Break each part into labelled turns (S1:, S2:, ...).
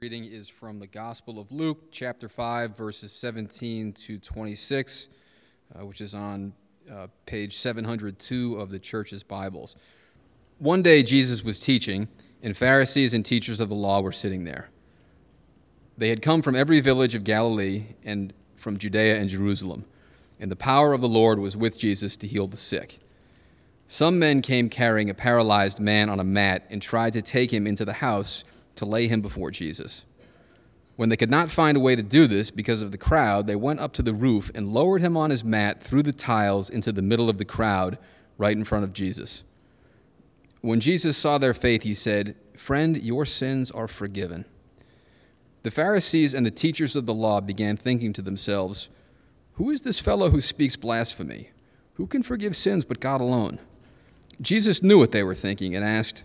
S1: reading is from the Gospel of Luke, chapter 5, verses 17 to 26, uh, which is on uh, page 702 of the church's Bibles. One day Jesus was teaching, and Pharisees and teachers of the law were sitting there. They had come from every village of Galilee and from Judea and Jerusalem, and the power of the Lord was with Jesus to heal the sick. Some men came carrying a paralyzed man on a mat and tried to take him into the house to lay him before Jesus. When they could not find a way to do this because of the crowd, they went up to the roof and lowered him on his mat through the tiles into the middle of the crowd, right in front of Jesus. When Jesus saw their faith, he said, Friend, your sins are forgiven. The Pharisees and the teachers of the law began thinking to themselves, Who is this fellow who speaks blasphemy? Who can forgive sins but God alone? Jesus knew what they were thinking and asked,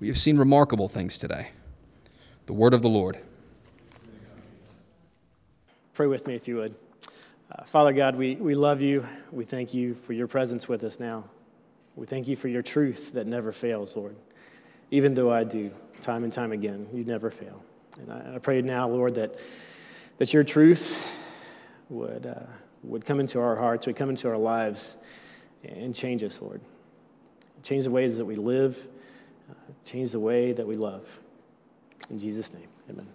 S1: we have seen remarkable things today. The word of the Lord.
S2: Pray with me if you would. Uh, Father God, we, we love you. We thank you for your presence with us now. We thank you for your truth that never fails, Lord. Even though I do, time and time again, you never fail. And I, I pray now, Lord, that, that your truth would, uh, would come into our hearts, would come into our lives, and change us, Lord. Change the ways that we live change the way that we love. In Jesus' name, amen.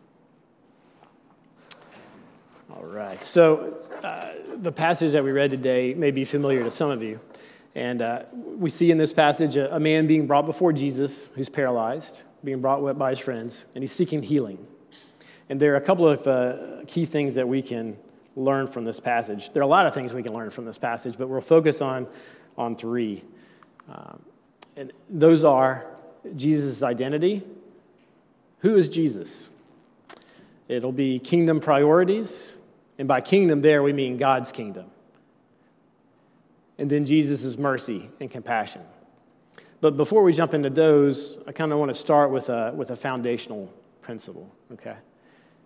S2: All right. So, uh, the passage that we read today may be familiar to some of you. And uh, we see in this passage a, a, man being brought before Jesus who's paralyzed, being brought by his friends, and he's seeking healing. And there are a couple of uh, key things that we can learn from this passage. There are a lot of things we can learn from this passage, but we'll focus on, on three. Um, and those are Jesus' identity. Who is Jesus? It'll be kingdom priorities. And by kingdom, there we mean God's kingdom. And then Jesus' mercy and compassion. But before we jump into those, I kind of want to start with a, with a foundational principle, okay?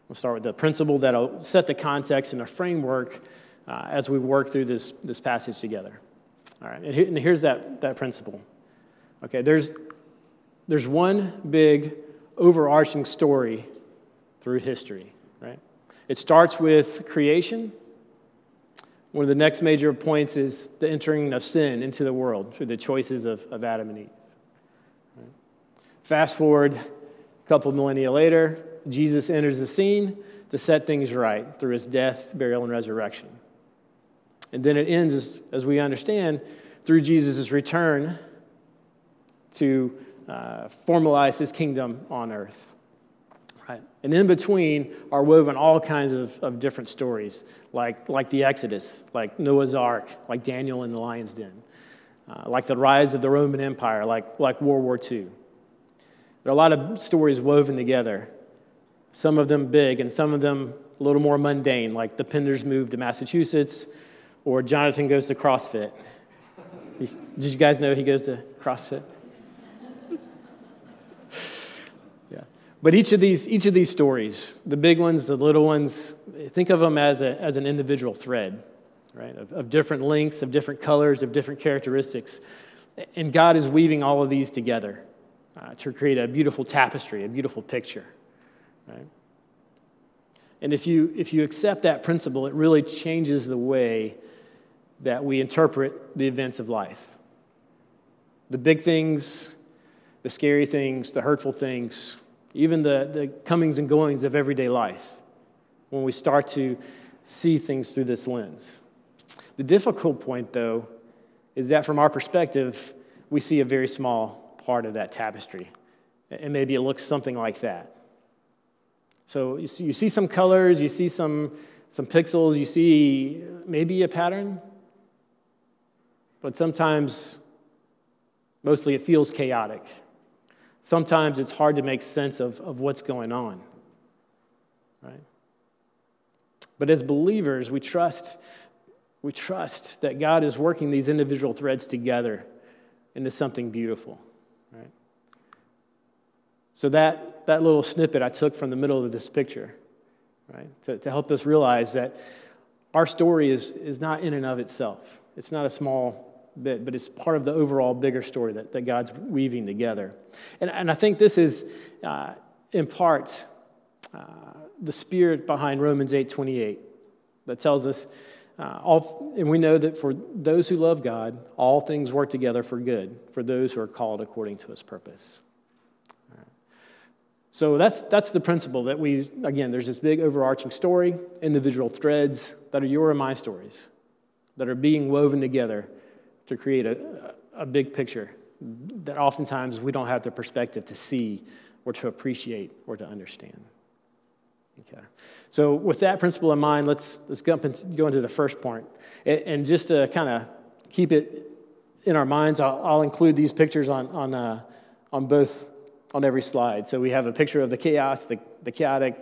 S2: We'll start with the principle that'll set the context and a framework uh, as we work through this, this passage together. All right, and, here, and here's that, that principle. Okay, there's, there's one big overarching story through history, right? It starts with creation. One of the next major points is the entering of sin into the world through the choices of, of Adam and Eve. Right? Fast forward a couple millennia later, Jesus enters the scene to set things right through his death, burial, and resurrection. And then it ends, as, as we understand, through Jesus' return to uh, formalize his kingdom on earth. Right? And in between are woven all kinds of, of different stories, like, like the Exodus, like Noah's Ark, like Daniel in the lion's den, uh, like the rise of the Roman Empire, like, like World War II. There are a lot of stories woven together, some of them big and some of them a little more mundane, like the Penders move to Massachusetts or Jonathan goes to CrossFit. Did you guys know he goes to CrossFit? But each of these, each of these stories, the big ones, the little ones, think of them as, a, as an individual thread, right? Of, of different lengths, of different colors, of different characteristics. And God is weaving all of these together uh, to create a beautiful tapestry, a beautiful picture, right? And if you, if you accept that principle, it really changes the way that we interpret the events of life. The big things, the scary things, the hurtful things, even the, the comings and goings of everyday life, when we start to see things through this lens. The difficult point, though, is that from our perspective, we see a very small part of that tapestry. And maybe it looks something like that. So you see, you see some colors, you see some, some pixels, you see maybe a pattern, but sometimes, mostly, it feels chaotic. Sometimes it's hard to make sense of, of what's going on. right? But as believers, we trust, we trust that God is working these individual threads together into something beautiful, right? So that, that little snippet I took from the middle of this picture, right, to, to help us realize that our story is, is not in and of itself. It's not a small bit, but it's part of the overall bigger story that, that God's weaving together. And, and I think this is, uh, in part, uh, the spirit behind Romans 8.28 that tells us, uh, all, and we know that for those who love God, all things work together for good, for those who are called according to his purpose. So that's, that's the principle that we, again, there's this big overarching story, individual threads that are your and my stories that are being woven together to create a, a big picture that oftentimes we don't have the perspective to see or to appreciate or to understand. Okay. So with that principle in mind, let's, let's go, into, go into the first point. And, and just to kind of keep it in our minds, I'll, I'll include these pictures on, on, uh, on both on every slide. So we have a picture of the chaos, the, the chaotic,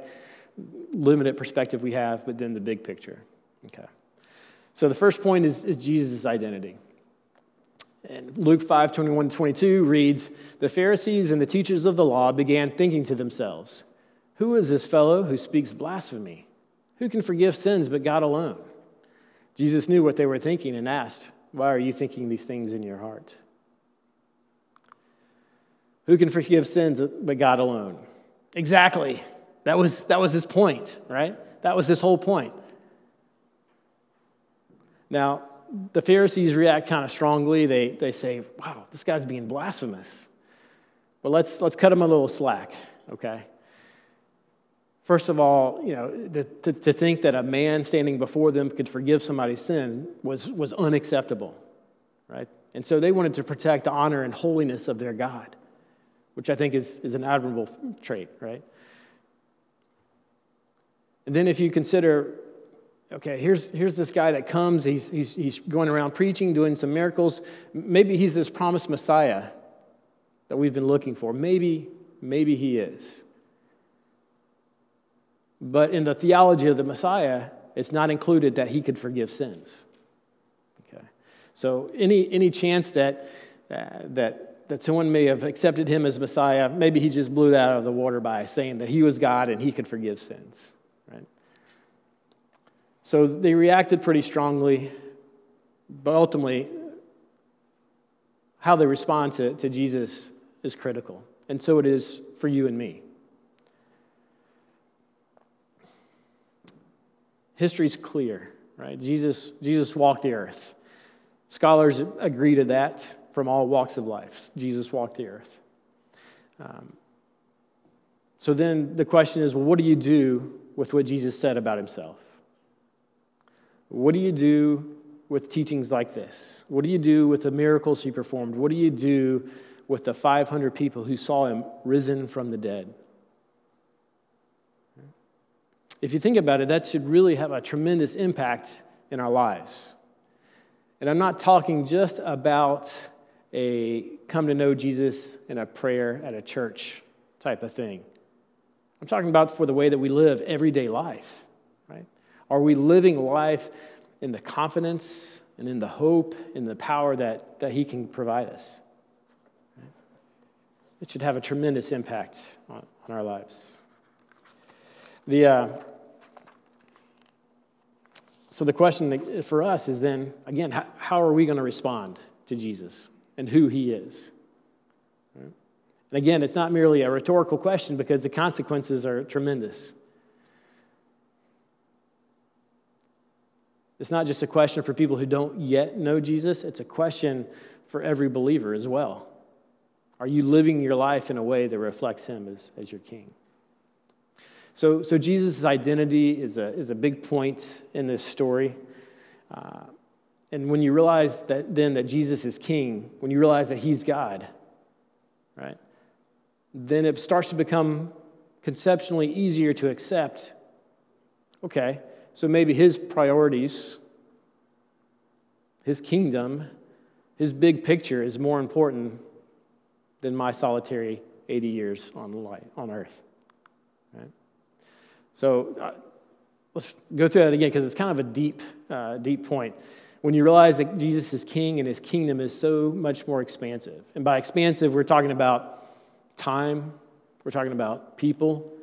S2: limited perspective we have, but then the big picture. Okay. So the first point is, is Jesus' identity. And Luke 5 21 22 reads The Pharisees and the teachers of the law began thinking to themselves, Who is this fellow who speaks blasphemy? Who can forgive sins but God alone? Jesus knew what they were thinking and asked, Why are you thinking these things in your heart? Who can forgive sins but God alone? Exactly. That was, that was his point, right? That was his whole point. Now, the Pharisees react kind of strongly. They, they say, wow, this guy's being blasphemous. But let's, let's cut him a little slack, okay? First of all, you know, to, to, think that a man standing before them could forgive somebody's sin was, was unacceptable, right? And so they wanted to protect the honor and holiness of their God which I think is, is an admirable trait, right? And then if you consider, okay, here's, here's this guy that comes, he's, he's, he's going around preaching, doing some miracles. Maybe he's this promised Messiah that we've been looking for. Maybe, maybe he is. But in the theology of the Messiah, it's not included that he could forgive sins. Okay. So any, any chance that, uh, that that someone may have accepted him as Messiah. Maybe he just blew that out of the water by saying that he was God and he could forgive sins. So they reacted pretty strongly, but ultimately, how they respond to, to Jesus is critical. And so it is for you and me. History's clear, right? Jesus, Jesus walked the earth. Scholars agree to that from all walks of life. Jesus walked the earth. Um, so then the question is well, what do you do with what Jesus said about himself? What do you do with teachings like this? What do you do with the miracles he performed? What do you do with the 500 people who saw him risen from the dead? If you think about it, that should really have a tremendous impact in our lives. And I'm not talking just about a come to know Jesus in a prayer at a church type of thing. I'm talking about for the way that we live everyday life? Are we living life in the confidence and in the hope and the power that, that He can provide us? It should have a tremendous impact on, on our lives. The, uh, so the question for us is then, again, how, how are we going to respond to Jesus? and who he is. And again, it's not merely a rhetorical question because the consequences are tremendous. It's not just a question for people who don't yet know Jesus, it's a question for every believer as well. Are you living your life in a way that reflects him as, as your king? So, so Jesus' identity is a, is a big point in this story. Uh, and when you realize that then that Jesus is king, when you realize that he's God, right? Then it starts to become conceptually easier to accept. Okay, so maybe his priorities, his kingdom, his big picture is more important than my solitary 80 years on, light, on earth. Right? So uh, let's go through that again because it's kind of a deep, uh, deep point. When you realize that Jesus is king and his kingdom is so much more expansive. And by expansive, we're talking about time, we're talking about people,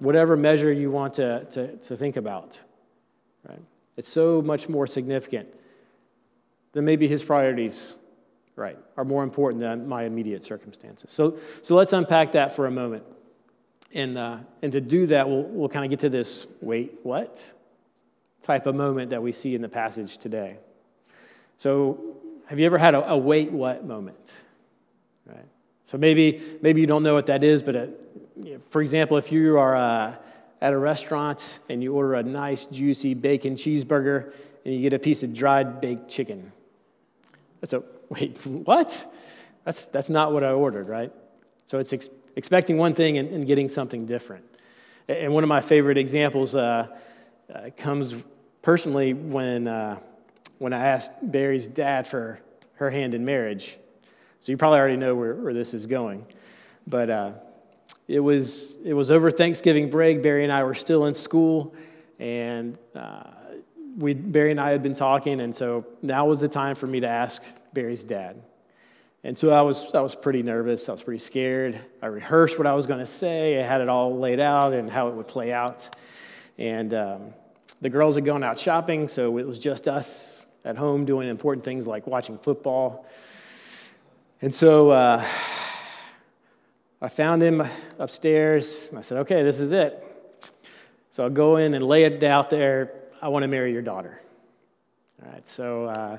S2: whatever measure you want to, to, to think about. Right? It's so much more significant than maybe his priorities right, are more important than my immediate circumstances. So, so let's unpack that for a moment. And, uh, and to do that, we'll, we'll kind of get to this wait, what? type of moment that we see in the passage today. So, have you ever had a, a wait, what moment? Right? So, maybe, maybe you don't know what that is, but uh, you know, for example, if you are uh, at a restaurant and you order a nice, juicy bacon cheeseburger and you get a piece of dried baked chicken. That's a wait, what? That's, that's not what I ordered, right? So it's ex- expecting one thing and, and, getting something different. And one of my favorite examples uh, uh, comes personally when, uh, when I asked Barry's dad for her hand in marriage. So you probably already know where, where this is going. But uh, it, was, it was over Thanksgiving break. Barry and I were still in school, and uh, we, Barry and I had been talking, and so now was the time for me to ask Barry's dad. And so I was, I was pretty nervous. I was pretty scared. I rehearsed what I was going to say. I had it all laid out and how it would play out. And um, the girls had gone out shopping, so it was just us at home doing important things like watching football. And so uh, I found him upstairs, and I said, okay, this is it. So I'll go in and lay it out there. I want to marry your daughter. All right, so. Uh,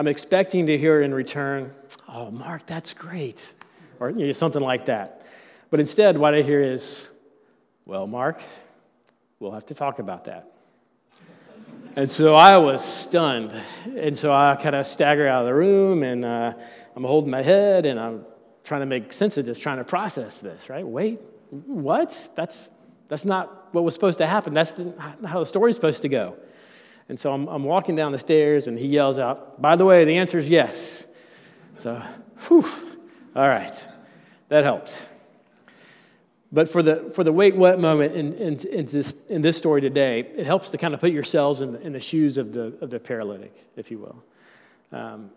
S2: I'm expecting to hear in return, oh, Mark, that's great, or you know, something like that. But instead, what I hear is, well, Mark, we'll have to talk about that. and so I was stunned. And so I kind of stagger out of the room and uh, I'm holding my head and I'm trying to make sense of this, trying to process this, right? Wait, what? That's, that's not what was supposed to happen. That's not how the story's supposed to go. And so I'm, I'm walking down the stairs, and he yells out, By the way, the answer is yes. So, whew, all right, that helps. But for the, for the wait, what moment in, in, in, this, in this story today, it helps to kind of put yourselves in the, in the shoes of the, of the paralytic, if you will. Um,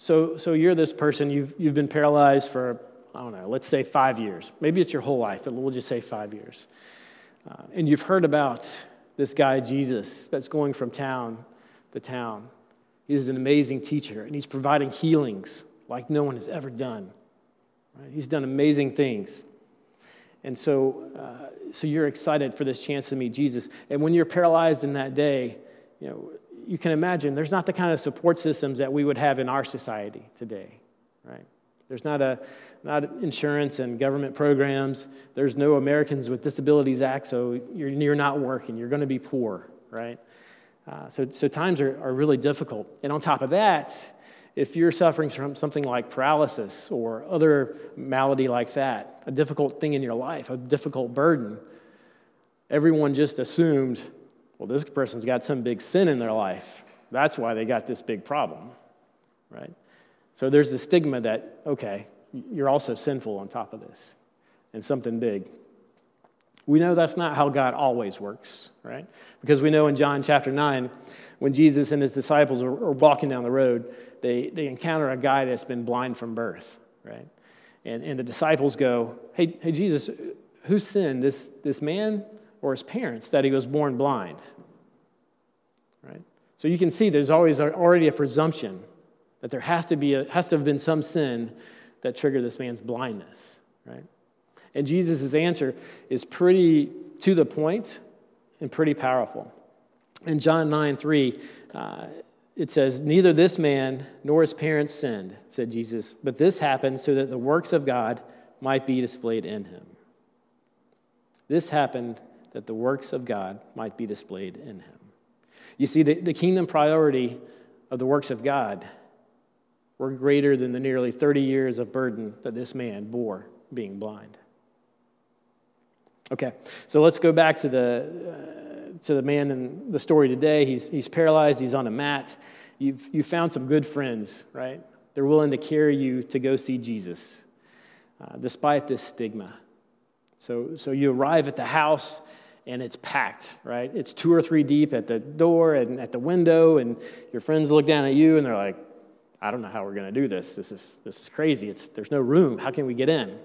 S2: so, so you're this person, you've, you've been paralyzed for, I don't know, let's say five years. Maybe it's your whole life, but we'll just say five years. Uh, and you've heard about this guy, Jesus, that's going from town to town. He's an amazing teacher, and he's providing healings like no one has ever done. Right? He's done amazing things. And so, uh, so you're excited for this chance to meet Jesus. And when you're paralyzed in that day, you know, you can imagine there's not the kind of support systems that we would have in our society today, right? There's not, a, not insurance and government programs. There's no Americans with Disabilities Act, so you're, you're not working. You're going to be poor, right? Uh, so, so times are, are really difficult. And on top of that, if you're suffering from something like paralysis or other malady like that, a difficult thing in your life, a difficult burden, everyone just assumed, well, this person's got some big sin in their life. That's why they got this big problem, right? So there's the stigma that, okay, you're also sinful on top of this and something big. We know that's not how God always works, right? Because we know in John chapter 9, when Jesus and his disciples are, walking down the road, they, they encounter a guy that's been blind from birth, right? And, and the disciples go, hey, hey, Jesus, who sinned, this, this man or his parents, that he was born blind? Right? So you can see there's always already a presumption that there has to, be a, has to have been some sin that triggered this man's blindness, right? And Jesus' answer is pretty to the point and pretty powerful. In John 9 3, uh, it says, Neither this man nor his parents sinned, said Jesus, but this happened so that the works of God might be displayed in him. This happened that the works of God might be displayed in him. You see, the, the kingdom priority of the works of God were greater than the nearly 30 years of burden that this man bore being blind. Okay, so let's go back to the, uh, to the man in the story today. He's, he's paralyzed, he's on a mat. You've, you've found some good friends, right? They're willing to carry you to go see Jesus, uh, despite this stigma. So, so you arrive at the house, and it's packed, right? It's two or three deep at the door and at the window, and your friends look down at you and they're like, I don't know how we're going to do this. This is, this is crazy. It's, there's no room. How can we get in?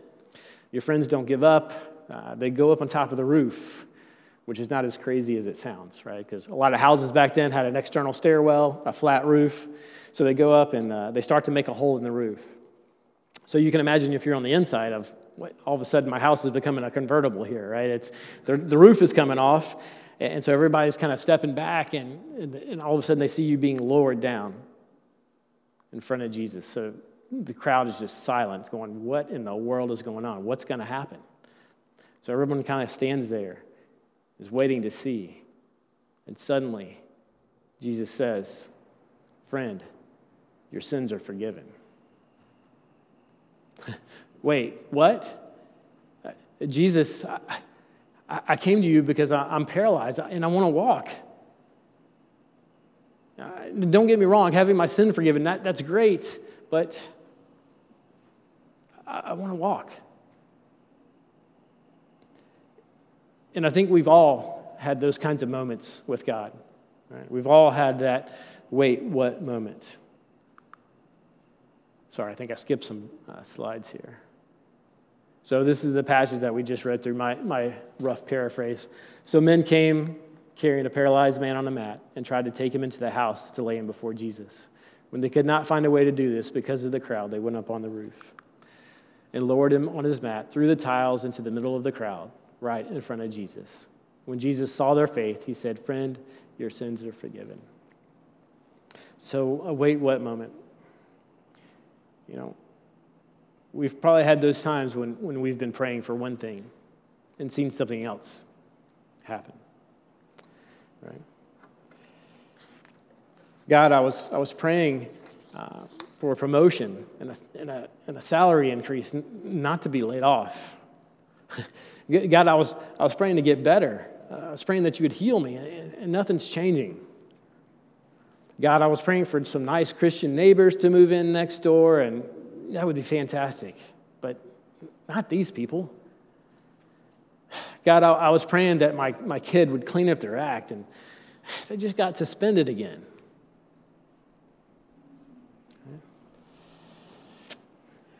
S2: Your friends don't give up. Uh, they go up on top of the roof, which is not as crazy as it sounds, right? Because a lot of houses back then had an external stairwell, a flat roof. So they go up and uh, they start to make a hole in the roof. So you can imagine if you're on the inside of all of a sudden my house is becoming a convertible here, right? It's, the, the roof is coming off, and so everybody's kind of stepping back, and, and all of a sudden they see you being lowered down in front of Jesus. So the crowd is just silent, going, What in the world is going on? What's going to happen? So everyone kind of stands there, is waiting to see. And suddenly, Jesus says, Friend, your sins are forgiven. Wait, what? Jesus, I, I came to you because I'm paralyzed and I want to walk. Uh, don't get me wrong, having my sin forgiven, that, that's great, but I, I want to walk. And I think we've all had those kinds of moments with God. Right? We've all had that wait, what moment. Sorry, I think I skipped some uh, slides here. So, this is the passage that we just read through, my, my rough paraphrase. So, men came carrying a paralyzed man on a mat and tried to take him into the house to lay him before Jesus. When they could not find a way to do this because of the crowd, they went up on the roof and lowered him on his mat through the tiles into the middle of the crowd, right in front of Jesus. When Jesus saw their faith, he said, Friend, your sins are forgiven. So, await what moment? You know, We've probably had those times when, when we've been praying for one thing and seen something else happen. Right? God, I was, I was praying uh, for a promotion and a, and a, and a salary increase, n- not to be laid off. God, I was, I was praying to get better. Uh, I was praying that you would heal me, and, and nothing's changing. God, I was praying for some nice Christian neighbors to move in next door, and that would be fantastic. But not these people. God, I, I was praying that my, my kid would clean up their act, and they just got suspended again.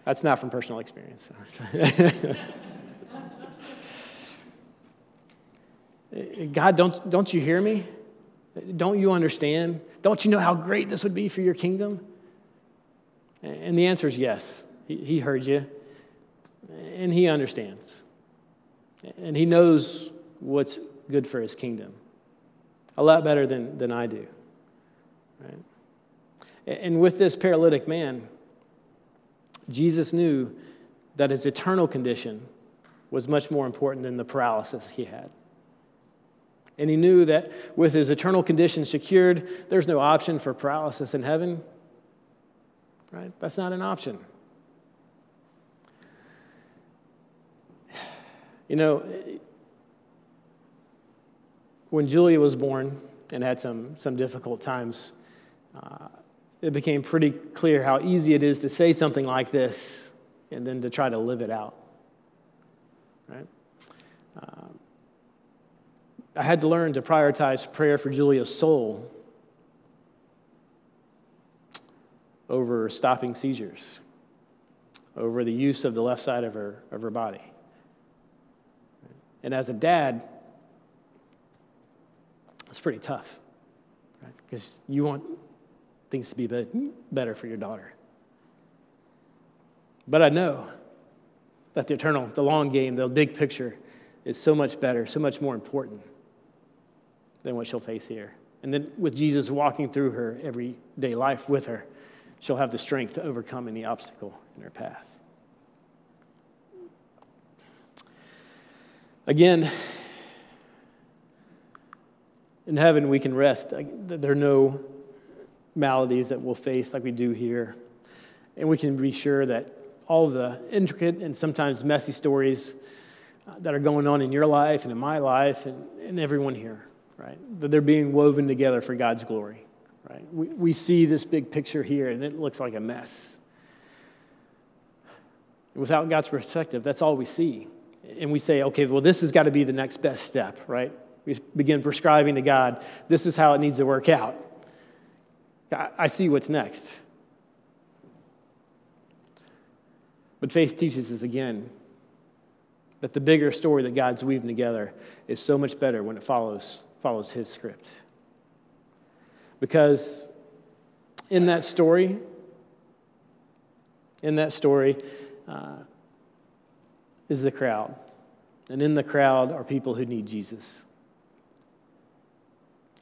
S2: That's not from personal experience. God, don't, don't you hear me? Don't you understand? Don't you know how great this would be for your kingdom? And the answer is yes. He heard you, and he understands. And he knows what's good for his kingdom a lot better than, than I do. Right? And with this paralytic man, Jesus knew that his eternal condition was much more important than the paralysis he had. And he knew that with his eternal condition secured, there's no option for paralysis in heaven right? That's not an option. You know, when Julia was born and had some, some difficult times, uh, it became pretty clear how easy it is to say something like this and then to try to live it out. Right? I had to learn to prioritize prayer for Julia's soul over stopping seizures, over the use of the left side of her, of her body. And as a dad, it's pretty tough, right? Because you want things to be better for your daughter. But I know that the eternal, the long game, the big picture is so much better, so much more important than what she'll face here. And then with Jesus walking through her everyday life with her, she'll have the strength to overcome any obstacle in her path. Again, in heaven, we can rest. There are no maladies that we'll face like we do here. And we can be sure that all the intricate and sometimes messy stories uh, that are going on in your life and in my life and, and everyone here, right? That they're being woven together for God's glory. Right? We, we see this big picture here and it looks like a mess. Without God's perspective, that's all we see. And we say, okay, well, this has got to be the next best step, right? We begin prescribing to God, this is how it needs to work out. I see what's next. But faith teaches us again that the bigger story that God's weaving together is so much better when it follows, follows His script. Because in that story, in that story uh, is the crowd. And in the crowd are people who need Jesus.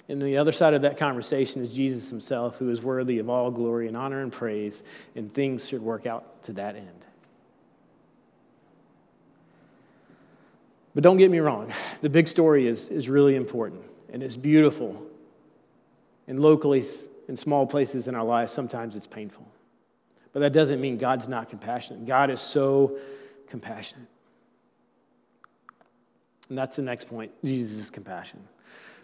S2: And the other side of that conversation is Jesus himself, who is worthy of all glory and honor and praise, and things should work out to that end. But don't get me wrong, the big story is, is really important and it's beautiful. And locally, in small places in our lives, sometimes it's painful. But that doesn't mean God's not compassionate. God is so compassionate. And that's the next point Jesus' compassion.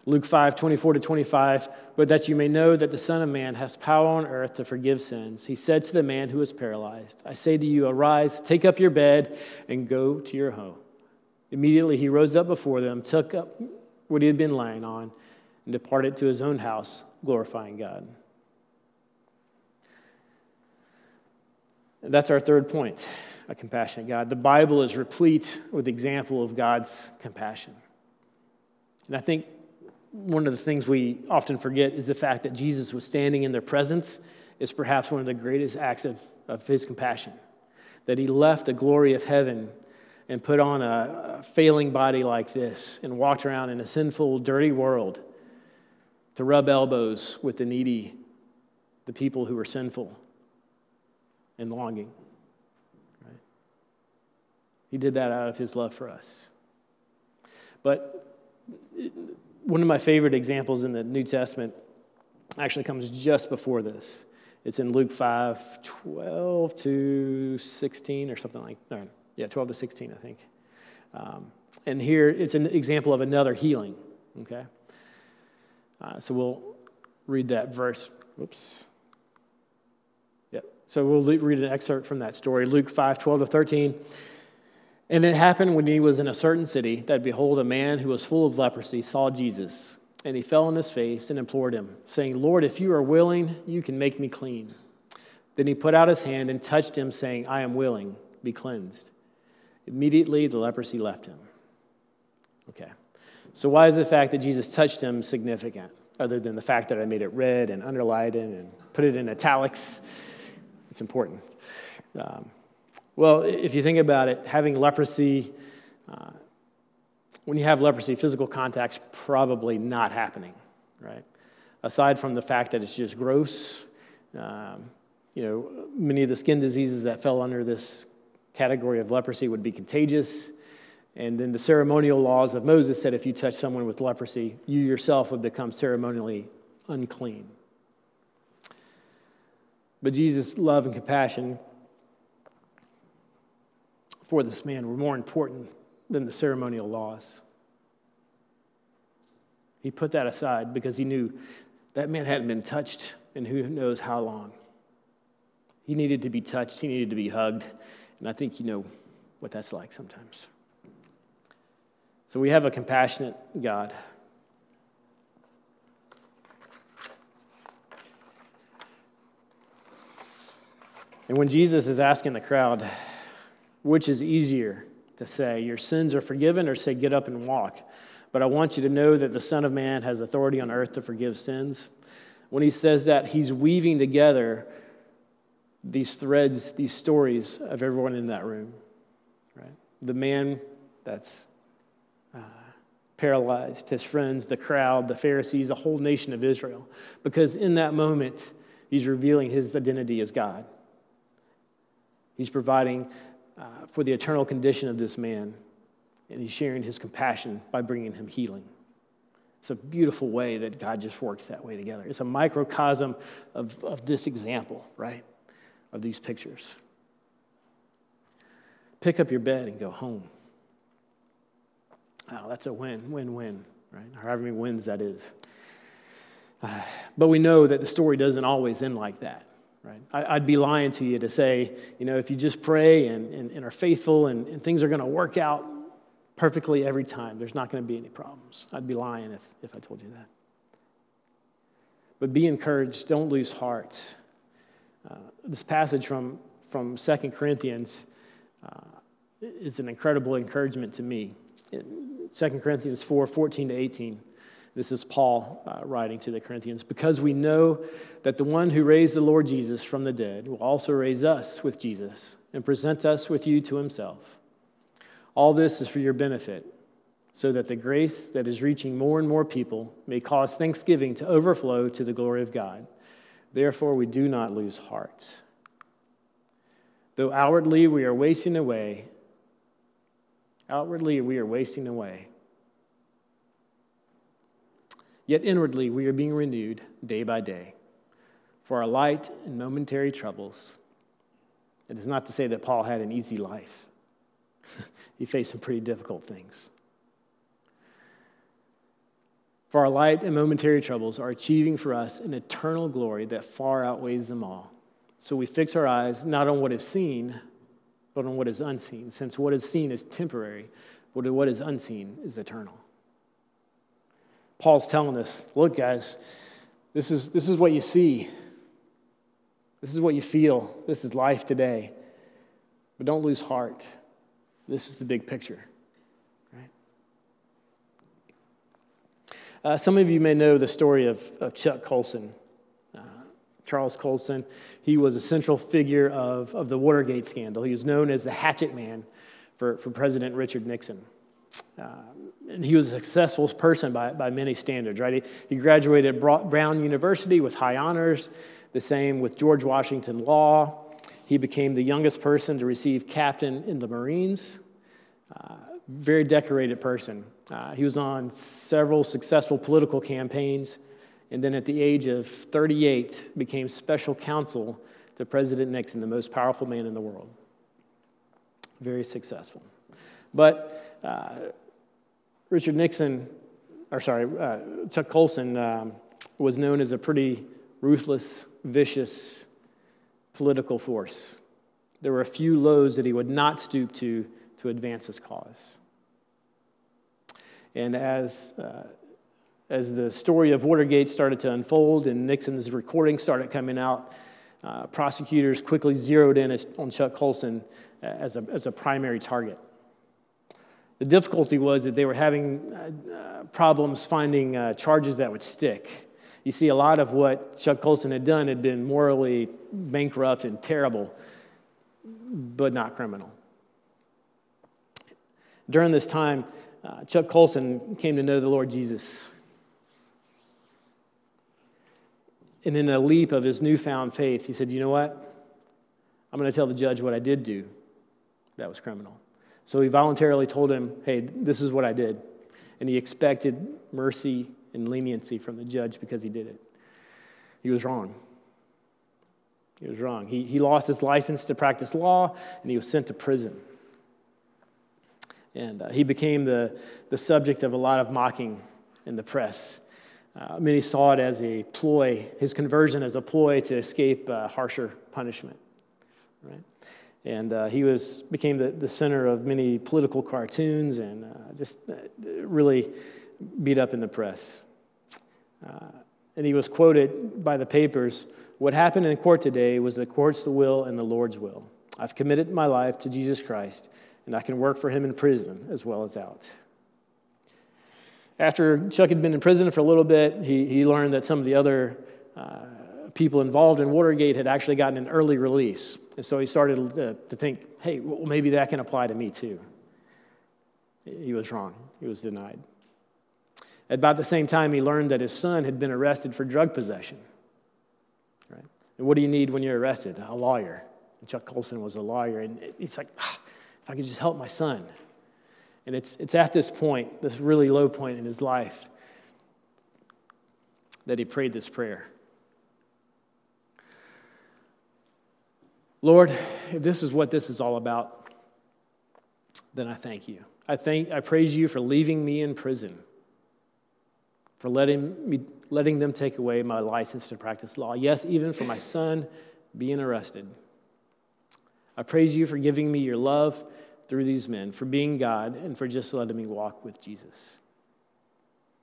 S2: Luke 5, 24 to 25, but that you may know that the Son of Man has power on earth to forgive sins. He said to the man who was paralyzed, I say to you, arise, take up your bed, and go to your home. Immediately he rose up before them, took up what he had been lying on, and departed to his own house, glorifying God. And that's our third point a compassionate God. The Bible is replete with example of God's compassion. And I think one of the things we often forget is the fact that Jesus was standing in their presence is perhaps one of the greatest acts of, of his compassion. That he left the glory of heaven and put on a, a failing body like this and walked around in a sinful, dirty world to rub elbows with the needy, the people who were sinful and longing. Right? He did that out of his love for us. But one of my favorite examples in the New Testament actually comes just before this. It's in Luke 5 12 to 16 or something like that. No, yeah, 12 to 16, I think. Um, and here it's an example of another healing, okay? Uh, so we'll read that verse. Whoops. Oops. So we'll read an excerpt from that story Luke 5 12 to 13. And it happened when he was in a certain city that behold, a man who was full of leprosy saw Jesus. And he fell on his face and implored him, saying, Lord, if you are willing, you can make me clean. Then he put out his hand and touched him, saying, I am willing, be cleansed. Immediately the leprosy left him. Okay. So, why is the fact that Jesus touched him significant, other than the fact that I made it red and underlined it and put it in italics? It's important. Um, well, if you think about it, having leprosy, uh, when you have leprosy, physical contact's probably not happening, right? Aside from the fact that it's just gross, um, you know, many of the skin diseases that fell under this category of leprosy would be contagious. And then the ceremonial laws of Moses said if you touch someone with leprosy, you yourself would become ceremonially unclean. But Jesus' love and compassion for this man were more important than the ceremonial laws. He put that aside because he knew that man hadn't been touched in who knows how long. He needed to be touched, he needed to be hugged, and I think you know what that's like sometimes. So we have a compassionate God. And when Jesus is asking the crowd, which is easier to say, your sins are forgiven, or say, get up and walk? But I want you to know that the Son of Man has authority on earth to forgive sins. When he says that, he's weaving together these threads, these stories of everyone in that room. Right? The man that's uh, paralyzed, his friends, the crowd, the Pharisees, the whole nation of Israel. Because in that moment, he's revealing his identity as God. He's providing uh, for the eternal condition of this man, and he's sharing his compassion by bringing him healing. It's a beautiful way that God just works that way together. It's a microcosm of, of this example, right? Of these pictures. Pick up your bed and go home. Oh, that's a win, win, win, right? However many wins that is. Uh, but we know that the story doesn't always end like that. Right? I, would be lying to you to say, you know, if you just pray and, and, and are faithful and, and things are going to work out perfectly every time. There's not going to be any problems. I'd be lying if, if I told you that. But be encouraged. Don't lose heart. Uh, this passage from, from 2 Corinthians uh, is an incredible encouragement to me. 2 Corinthians 4 14 to 18. This is Paul uh, writing to the Corinthians. Because we know that the one who raised the Lord Jesus from the dead will also raise us with Jesus and present us with you to himself. All this is for your benefit, so that the grace that is reaching more and more people may cause thanksgiving to overflow to the glory of God. Therefore, we do not lose heart. Though outwardly we are wasting away, outwardly we are wasting away. Yet inwardly we are being renewed day by day. For our light and momentary troubles, it is not to say that Paul had an easy life. he faced some pretty difficult things. For our light and momentary troubles are achieving for us an eternal glory that far outweighs them all. So we fix our eyes not on what is seen, but on what is unseen, since what is seen is temporary, but what is unseen is eternal. Paul's telling us look, guys, this is, this is what you see, this is what you feel, this is life today. But don't lose heart. This is the big picture. Uh, some of you may know the story of, of Chuck Colson. Uh, Charles Colson, he was a central figure of, of the Watergate scandal. He was known as the hatchet man for, for President Richard Nixon. Uh, and he was a successful person by, by many standards, right? He, he graduated Brown University with high honors, the same with George Washington Law. He became the youngest person to receive captain in the Marines. Uh, very decorated person. Uh, he was on several successful political campaigns, and then at the age of 38, became special counsel to President Nixon, the most powerful man in the world. Very successful. But uh, Richard Nixon, or sorry, uh, Chuck Colson um, was known as a pretty ruthless, vicious political force. There were a few lows that he would not stoop to to advance his cause. And as, uh, as the story of Watergate started to unfold and Nixon's recordings started coming out, uh, prosecutors quickly zeroed in on Chuck Colson as a, as a primary target. The difficulty was that they were having uh, problems finding uh, charges that would stick. You see, a lot of what Chuck Colson had done had been morally bankrupt and terrible, but not criminal. During this time, uh, Chuck Colson came to know the Lord Jesus. And in a leap of his newfound faith, he said, You know what? I'm going to tell the judge what I did do. That was criminal. So he voluntarily told him, Hey, this is what I did. And he expected mercy and leniency from the judge because he did it. He was wrong. He was wrong. He, he lost his license to practice law and he was sent to prison. And uh, he became the, the subject of a lot of mocking in the press. Uh, many saw it as a ploy, his conversion as a ploy to escape uh, harsher punishment. Right? And uh, he was, became the, the center of many political cartoons and uh, just uh, really beat up in the press. and he was quoted by the papers What happened in court today was the court's will and the Lord's will. I've committed my life to Jesus Christ and I can work for him in prison as well as out. After Chuck had been in prison for a little bit, he, he learned that some of the other uh, people involved in Watergate had actually gotten an early release. And so he started to, to think, hey, well, maybe that can apply to me too. He was wrong, he was denied. At about the same time, he learned that his son had been arrested for drug possession. Right? And what do you need when you're arrested? A lawyer. And Chuck Colson was a lawyer. And he's like, ah, I could just help my son. And it's, it's at this point, this really low point in his life, that he prayed this prayer Lord, if this is what this is all about, then I thank you. I, thank, I praise you for leaving me in prison, for letting, me, letting them take away my license to practice law. Yes, even for my son being arrested. I praise you for giving me your love through these men for being God and for just letting me walk with Jesus.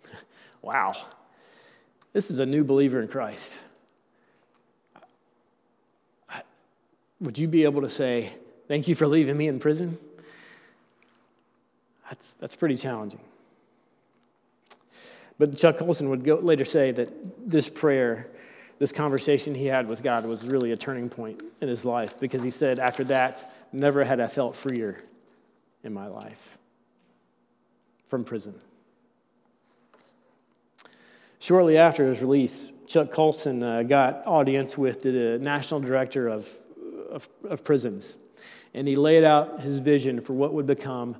S2: wow. This is a new believer in Christ. Would you be able to say, Thank you for leaving me in prison? That's, that's pretty challenging. But Chuck Colson would go, later say that this prayer, this conversation he had with God, was really a turning point in his life because he said, After that, never had I felt freer in my life from prison. Shortly after his release, Chuck Colson uh, got audience with the National Director of, of, of, Prisons, and he laid out his vision for what would become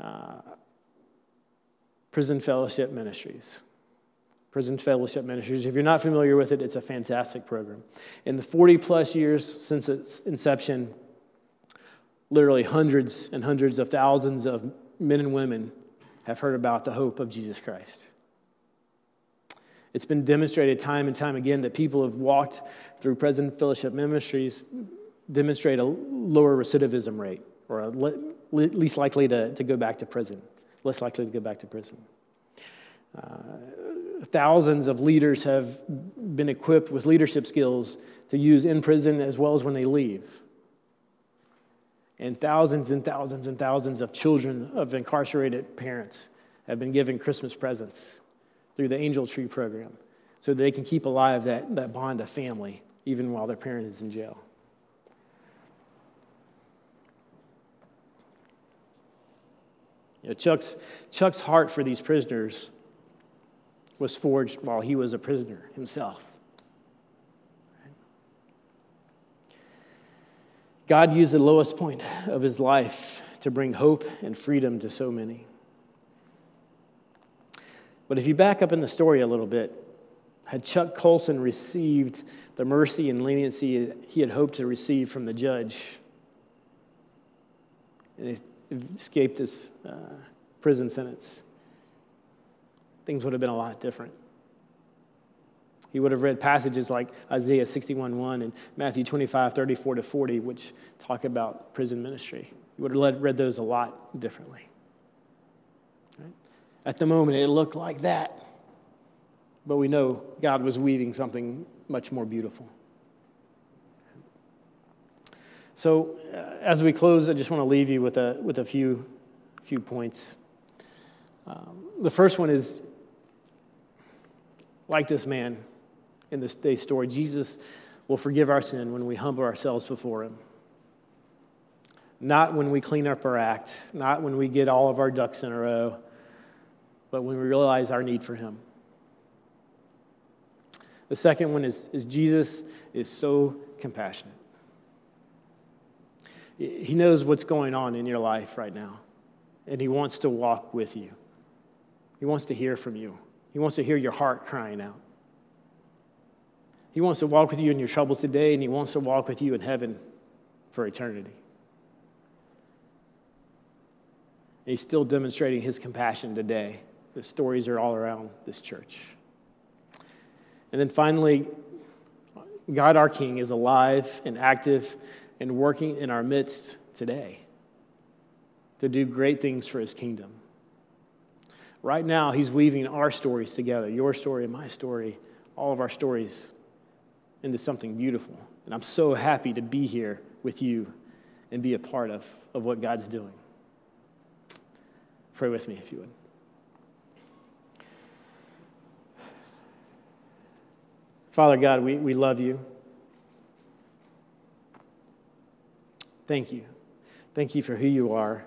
S2: uh, Prison Fellowship Ministries. Prison Fellowship Ministries. If you're not familiar with it, it's a fantastic program. In the 40 plus years since its inception, literally hundreds and hundreds of thousands of men and women have heard about the hope of Jesus Christ. It's been demonstrated time and time again that people have walked through Prison Fellowship Ministries demonstrate a lower recidivism rate or le- least likely to, to go back to prison, less likely to go back to prison. Uh, thousands of leaders have been equipped with leadership skills to use in prison as well as when they leave. And thousands and thousands and thousands of children of incarcerated parents have been given Christmas presents through the Angel Tree program so they can keep alive that, that bond of family even while their parent is in jail. You know, Chuck's, Chuck's heart for these prisoners was forged while he was a prisoner himself. God used the lowest point of his life to bring hope and freedom to so many. But if you back up in the story a little bit, had Chuck Colson received the mercy and leniency he had hoped to receive from the judge, and escaped his uh, prison sentence, things would have been a lot different. He would have read passages like Isaiah 61 1 and Matthew 25 34 to 40, which talk about prison ministry. He would have read those a lot differently. Right? At the moment, it looked like that. But we know God was weaving something much more beautiful. So, uh, as we close, I just want to leave you with a, with a few, few points. Um, the first one is like this man in this day's story, Jesus will forgive our sin when we humble ourselves before him. Not when we clean up our act, not when we get all of our ducks in a row, but when we realize our need for him. The second one is, is Jesus is so compassionate. He knows what's going on in your life right now, and he wants to walk with you. He wants to hear from you. He wants to hear your heart crying out. He wants to walk with you in your troubles today, and He wants to walk with you in heaven for eternity. And he's still demonstrating His compassion today. The stories are all around this church. And then finally, God our King is alive and active and working in our midst today to do great things for His kingdom. Right now, He's weaving our stories together your story my story, all of our stories into something beautiful. And I'm so happy to be here with you and be a part of, of what God's doing. Pray with me if you would. Father God, we, we love you. Thank you. Thank you for who you are.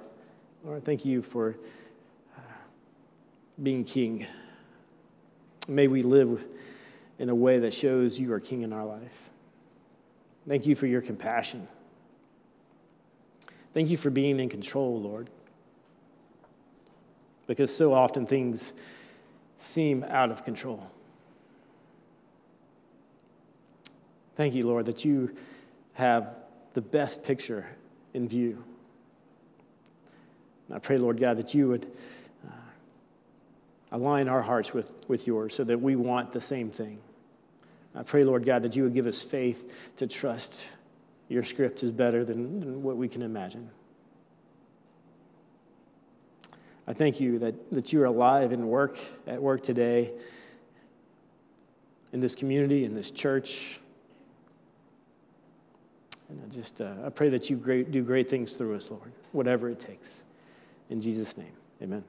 S2: Lord, thank you for uh, being king. May we live in a way that shows you are king in our life. Thank you for your compassion. Thank you for being in control, Lord. Because so often things seem out of control. Thank you, Lord, that you have the best picture in view. And I pray, Lord God, that you would align our hearts with, with yours so that we want the same thing. I pray, Lord God, that you would give us faith to trust your script is better than, than what we can imagine. I thank you that, that you are alive and work at work today in this community, in this church. And I just uh, I pray that you great, do great things through us, Lord, whatever it takes. In Jesus' name, amen.